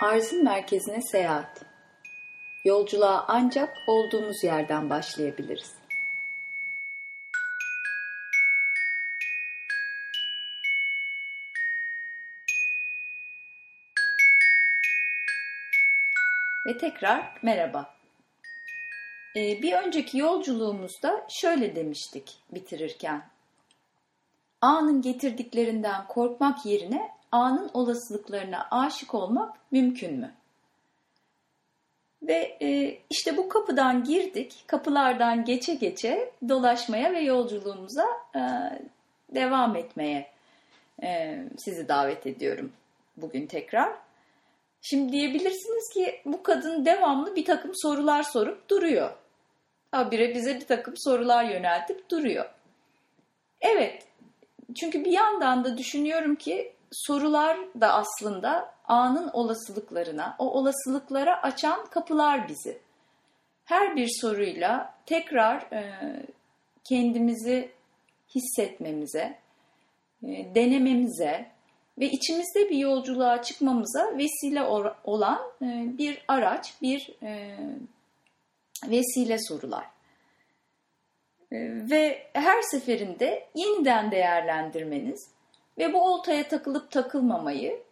Arzın merkezine seyahat. Yolculuğa ancak olduğumuz yerden başlayabiliriz. Ve tekrar merhaba. Ee, bir önceki yolculuğumuzda şöyle demiştik bitirirken. Anın getirdiklerinden korkmak yerine anın olasılıklarına aşık olmak mümkün mü? Ve e, işte bu kapıdan girdik, kapılardan geçe geçe dolaşmaya ve yolculuğumuza e, devam etmeye e, sizi davet ediyorum bugün tekrar. Şimdi diyebilirsiniz ki bu kadın devamlı bir takım sorular sorup duruyor. Habire bize bir takım sorular yöneltip duruyor. Evet, çünkü bir yandan da düşünüyorum ki sorular da aslında anın olasılıklarına, o olasılıklara açan kapılar bizi. Her bir soruyla tekrar e, kendimizi hissetmemize, e, denememize ve içimizde bir yolculuğa çıkmamıza vesile olan e, bir araç, bir e, vesile sorular. E, ve her seferinde yeniden değerlendirmeniz ve bu oltaya takılıp takılmamayı,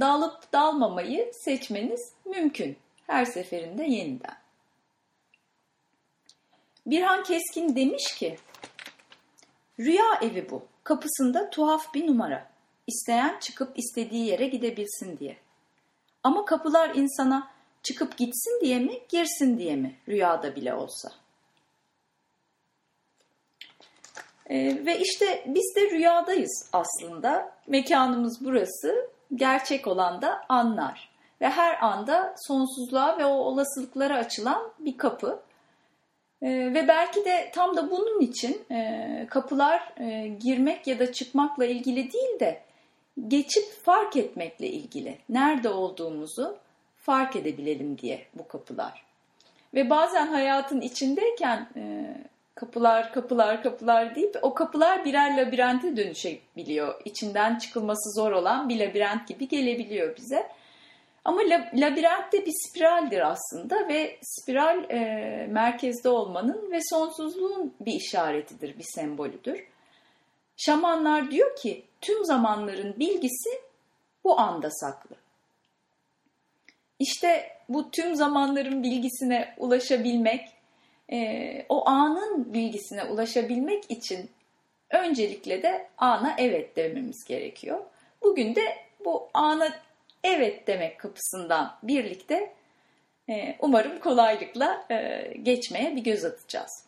dalıp dalmamayı seçmeniz mümkün. Her seferinde yeniden. Birhan Keskin demiş ki, Rüya evi bu. Kapısında tuhaf bir numara. İsteyen çıkıp istediği yere gidebilsin diye. Ama kapılar insana çıkıp gitsin diye mi, girsin diye mi rüyada bile olsa? Ee, ve işte biz de rüyadayız aslında. Mekanımız burası. Gerçek olan da anlar. Ve her anda sonsuzluğa ve o olasılıklara açılan bir kapı. Ee, ve belki de tam da bunun için e, kapılar e, girmek ya da çıkmakla ilgili değil de geçip fark etmekle ilgili. Nerede olduğumuzu fark edebilelim diye bu kapılar. Ve bazen hayatın içindeyken e, kapılar kapılar kapılar deyip o kapılar birer labirente dönüşebiliyor. İçinden çıkılması zor olan bir labirent gibi gelebiliyor bize. Ama labirent de bir spiraldir aslında ve spiral e, merkezde olmanın ve sonsuzluğun bir işaretidir, bir sembolüdür. Şamanlar diyor ki tüm zamanların bilgisi bu anda saklı. İşte bu tüm zamanların bilgisine ulaşabilmek, e, o anın bilgisine ulaşabilmek için öncelikle de ana evet dememiz gerekiyor. Bugün de bu ana evet demek kapısından birlikte e, umarım kolaylıkla e, geçmeye bir göz atacağız.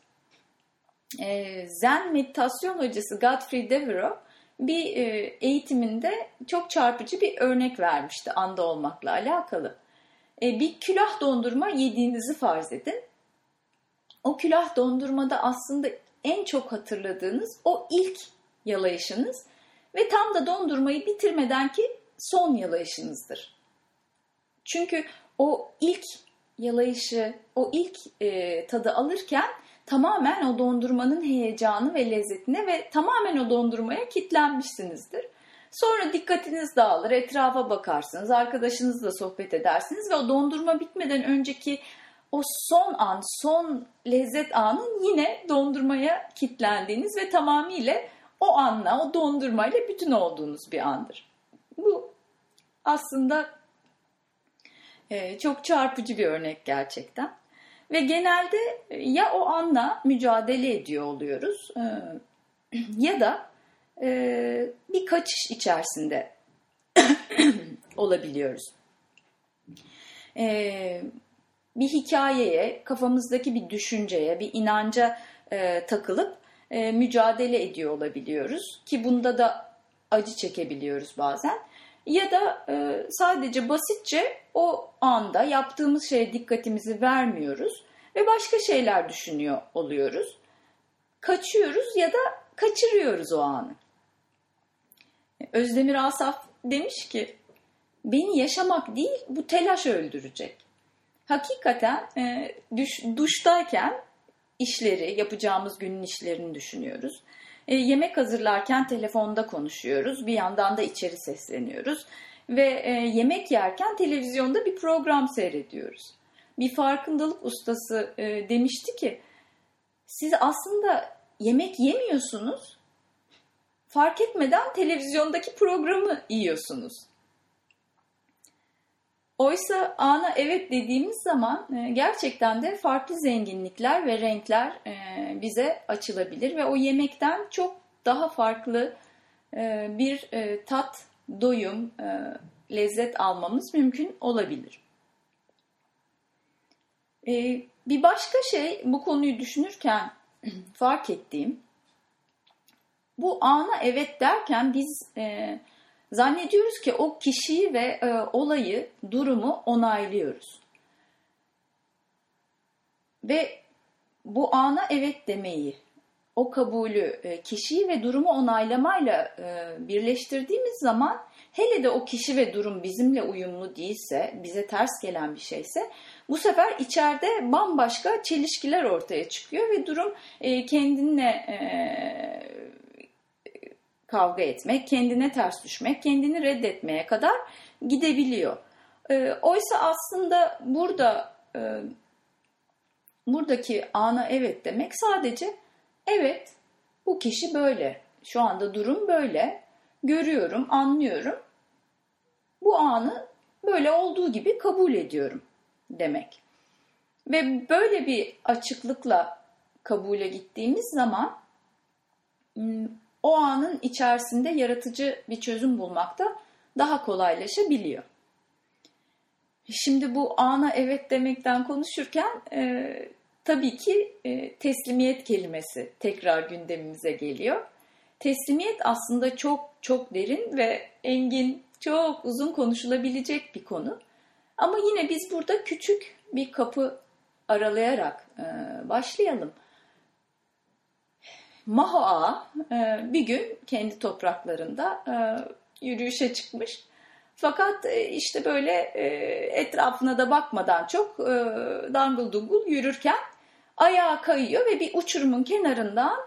E, Zen meditasyon hocası Godfrey Devereux bir e, eğitiminde çok çarpıcı bir örnek vermişti anda olmakla alakalı. E, bir külah dondurma yediğinizi farz edin o külah dondurmada aslında en çok hatırladığınız o ilk yalayışınız ve tam da dondurmayı bitirmeden ki son yalayışınızdır. Çünkü o ilk yalayışı, o ilk e, tadı alırken tamamen o dondurmanın heyecanı ve lezzetine ve tamamen o dondurmaya kitlenmişsinizdir. Sonra dikkatiniz dağılır, etrafa bakarsınız, arkadaşınızla sohbet edersiniz ve o dondurma bitmeden önceki o son an, son lezzet anın yine dondurmaya kitlendiğiniz ve tamamıyla o anla, o dondurmayla bütün olduğunuz bir andır. Bu aslında e, çok çarpıcı bir örnek gerçekten. Ve genelde ya o anla mücadele ediyor oluyoruz e, ya da e, bir kaçış içerisinde olabiliyoruz. E, bir hikayeye, kafamızdaki bir düşünceye, bir inanca e, takılıp e, mücadele ediyor olabiliyoruz. Ki bunda da acı çekebiliyoruz bazen. Ya da e, sadece basitçe o anda yaptığımız şeye dikkatimizi vermiyoruz ve başka şeyler düşünüyor oluyoruz. Kaçıyoruz ya da kaçırıyoruz o anı. Özdemir Asaf demiş ki, beni yaşamak değil bu telaş öldürecek hakikaten e, düş, duştayken işleri, yapacağımız günün işlerini düşünüyoruz. E, yemek hazırlarken telefonda konuşuyoruz. Bir yandan da içeri sesleniyoruz. ve e, yemek yerken televizyonda bir program seyrediyoruz. Bir farkındalık ustası e, demişti ki siz aslında yemek yemiyorsunuz fark etmeden televizyondaki programı yiyorsunuz. Oysa ana evet dediğimiz zaman e, gerçekten de farklı zenginlikler ve renkler e, bize açılabilir ve o yemekten çok daha farklı e, bir tat, doyum, lezzet almamız mümkün olabilir. Bir başka şey bu konuyu düşünürken fark ettiğim bu ana evet derken biz Zannediyoruz ki o kişiyi ve e, olayı, durumu onaylıyoruz. Ve bu ana evet demeyi, o kabulü, e, kişiyi ve durumu onaylamayla e, birleştirdiğimiz zaman hele de o kişi ve durum bizimle uyumlu değilse, bize ters gelen bir şeyse bu sefer içeride bambaşka çelişkiler ortaya çıkıyor ve durum e, kendine e, kavga etmek, kendine ters düşmek, kendini reddetmeye kadar gidebiliyor. E, oysa aslında burada e, buradaki ana evet demek sadece evet bu kişi böyle. Şu anda durum böyle. Görüyorum, anlıyorum. Bu anı böyle olduğu gibi kabul ediyorum demek. Ve böyle bir açıklıkla kabule gittiğimiz zaman hmm, o anın içerisinde yaratıcı bir çözüm bulmakta daha kolaylaşabiliyor. Şimdi bu ana evet demekten konuşurken e, tabii ki e, teslimiyet kelimesi tekrar gündemimize geliyor. Teslimiyet aslında çok çok derin ve engin, çok uzun konuşulabilecek bir konu. Ama yine biz burada küçük bir kapı aralayarak e, başlayalım. Mahoa e, bir gün kendi topraklarında e, yürüyüşe çıkmış. Fakat e, işte böyle etrafına da bakmadan çok dangıl dungul yürürken ayağa kayıyor ve bir uçurumun kenarından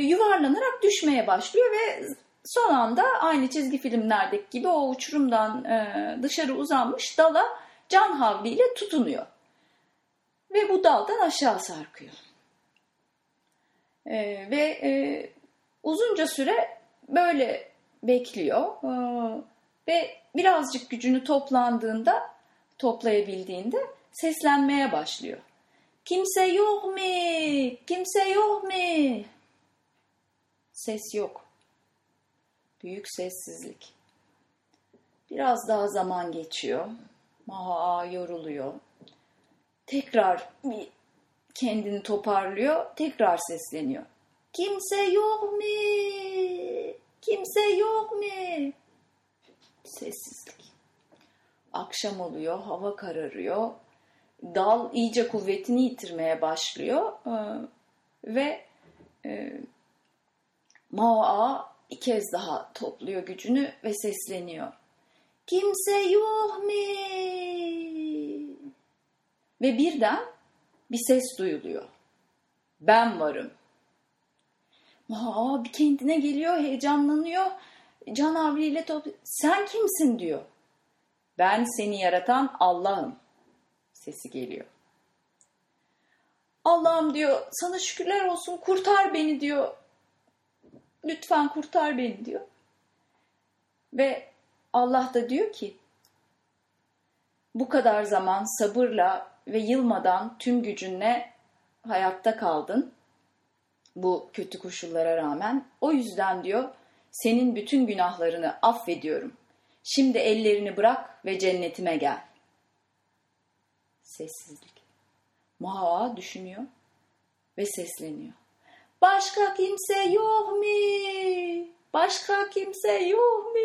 yuvarlanarak düşmeye başlıyor ve son anda aynı çizgi filmlerdeki gibi o uçurumdan dışarı uzanmış dala can havliyle tutunuyor. Ve bu daldan aşağı sarkıyor. E, ve e, uzunca süre böyle bekliyor e, ve birazcık gücünü toplandığında, toplayabildiğinde seslenmeye başlıyor. Kimse yok mu? Kimse yok mu? Ses yok. Büyük sessizlik. Biraz daha zaman geçiyor. Maha yoruluyor. Tekrar bir kendini toparlıyor, tekrar sesleniyor. Kimse yok mu? Kimse yok mu? Sessizlik. Akşam oluyor, hava kararıyor. Dal iyice kuvvetini yitirmeye başlıyor. Ee, ve e, Mao bir kez daha topluyor gücünü ve sesleniyor. Kimse yok mu? Ve birden bir ses duyuluyor. Ben varım. Aa, bir kendine geliyor, heyecanlanıyor. Can havliyle top sen kimsin diyor. Ben seni yaratan Allah'ım. Sesi geliyor. Allah'ım diyor sana şükürler olsun kurtar beni diyor. Lütfen kurtar beni diyor. Ve Allah da diyor ki bu kadar zaman sabırla ve yılmadan tüm gücünle hayatta kaldın. Bu kötü koşullara rağmen. O yüzden diyor senin bütün günahlarını affediyorum. Şimdi ellerini bırak ve cennetime gel. Sessizlik. Muhava düşünüyor ve sesleniyor. Başka kimse yok mu? Başka kimse yok mu?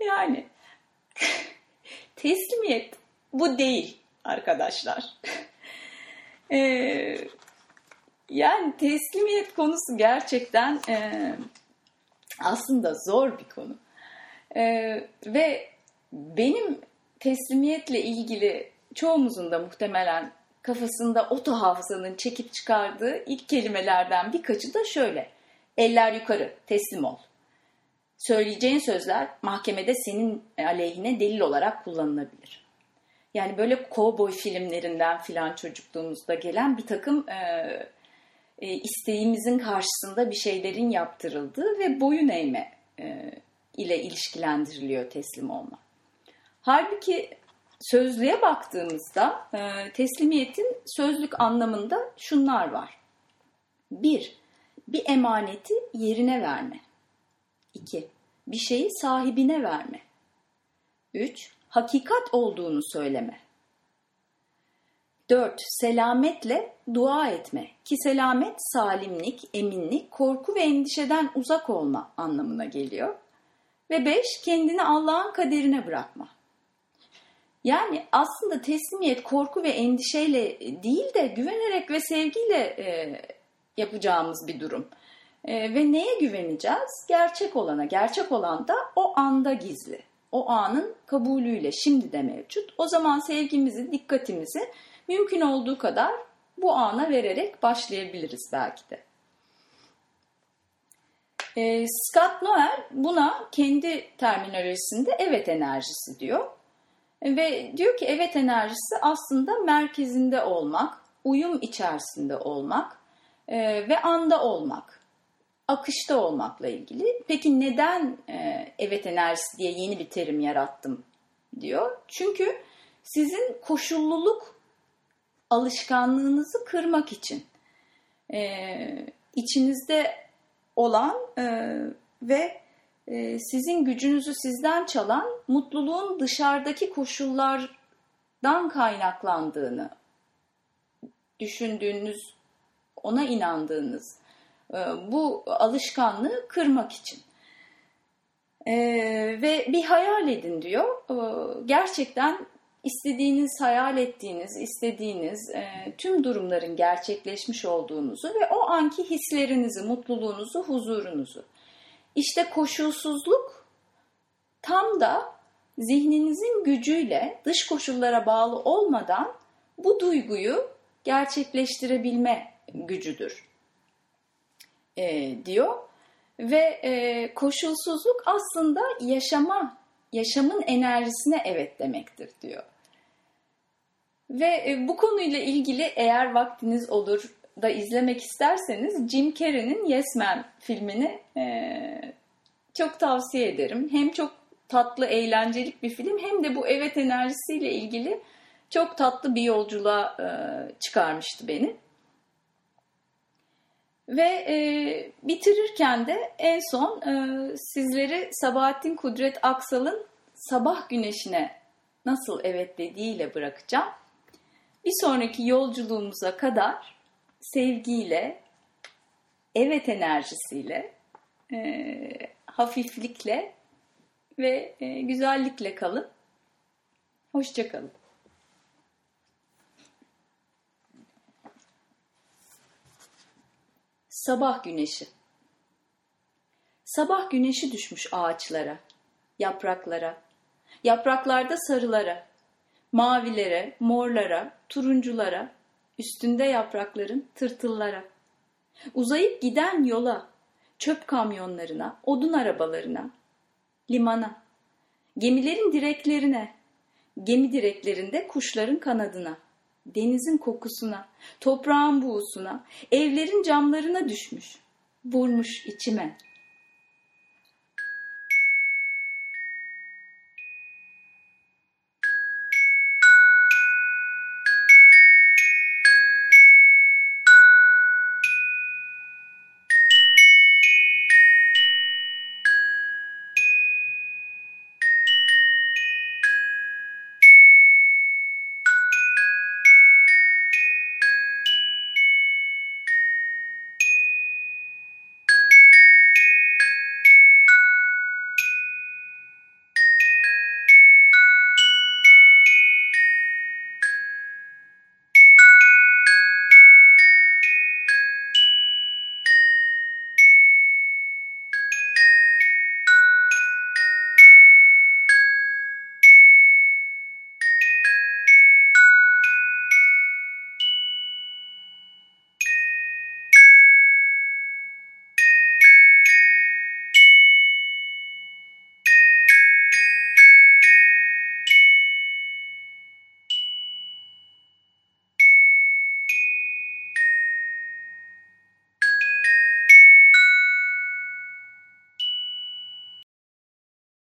yani teslimiyet bu değil arkadaşlar. ee, yani teslimiyet konusu gerçekten e, aslında zor bir konu. E, ve benim teslimiyetle ilgili çoğumuzun da muhtemelen kafasında oto hafızanın çekip çıkardığı ilk kelimelerden birkaçı da şöyle. Eller yukarı, teslim ol. Söyleyeceğin sözler mahkemede senin aleyhine delil olarak kullanılabilir. Yani böyle kovboy filmlerinden filan çocukluğumuzda gelen bir takım e, e, isteğimizin karşısında bir şeylerin yaptırıldığı ve boyun eğme e, ile ilişkilendiriliyor teslim olma. Halbuki sözlüğe baktığımızda e, teslimiyetin sözlük anlamında şunlar var. Bir, bir emaneti yerine verme. İki, bir şeyi sahibine verme. Üç, hakikat olduğunu söyleme. 4. Selametle dua etme ki selamet salimlik, eminlik, korku ve endişeden uzak olma anlamına geliyor. Ve 5. Kendini Allah'ın kaderine bırakma. Yani aslında teslimiyet korku ve endişeyle değil de güvenerek ve sevgiyle e, yapacağımız bir durum. E, ve neye güveneceğiz? Gerçek olana. Gerçek olan da o anda gizli. O anın kabulüyle şimdi de mevcut. O zaman sevgimizi, dikkatimizi mümkün olduğu kadar bu ana vererek başlayabiliriz belki de. E, Scott Noel buna kendi terminolojisinde evet enerjisi diyor. Ve diyor ki evet enerjisi aslında merkezinde olmak, uyum içerisinde olmak e, ve anda olmak, akışta olmakla ilgili. Peki neden e, evet enerjisi diye yeni bir terim yarattım diyor. Çünkü sizin koşulluluk alışkanlığınızı kırmak için e, içinizde olan e, ve sizin gücünüzü sizden çalan mutluluğun dışarıdaki koşullardan kaynaklandığını düşündüğünüz, ona inandığınız bu alışkanlığı kırmak için. E, ve bir hayal edin diyor. E, gerçekten istediğiniz, hayal ettiğiniz, istediğiniz e, tüm durumların gerçekleşmiş olduğunuzu ve o anki hislerinizi, mutluluğunuzu, huzurunuzu. İşte koşulsuzluk tam da zihninizin gücüyle dış koşullara bağlı olmadan bu duyguyu gerçekleştirebilme gücüdür e, diyor. Ve e, koşulsuzluk aslında yaşama, yaşamın enerjisine evet demektir diyor. Ve e, bu konuyla ilgili eğer vaktiniz olur da izlemek isterseniz Jim Carrey'nin Yes Man filmini e, çok tavsiye ederim. Hem çok tatlı, eğlencelik bir film hem de bu evet enerjisiyle ilgili çok tatlı bir yolculuğa e, çıkarmıştı beni. Ve e, bitirirken de en son e, sizleri Sabahattin Kudret Aksal'ın Sabah Güneşine nasıl evet dediğiyle bırakacağım. Bir sonraki yolculuğumuza kadar sevgiyle, evet enerjisiyle, e, hafiflikle ve e, güzellikle kalın. Hoşçakalın. Sabah güneşi. Sabah güneşi düşmüş ağaçlara, yapraklara, yapraklarda sarılara, mavilere, morlara, turunculara, üstünde yaprakların tırtıllara. Uzayıp giden yola, çöp kamyonlarına, odun arabalarına, limana, gemilerin direklerine, gemi direklerinde kuşların kanadına, denizin kokusuna, toprağın buğusuna, evlerin camlarına düşmüş, vurmuş içime.''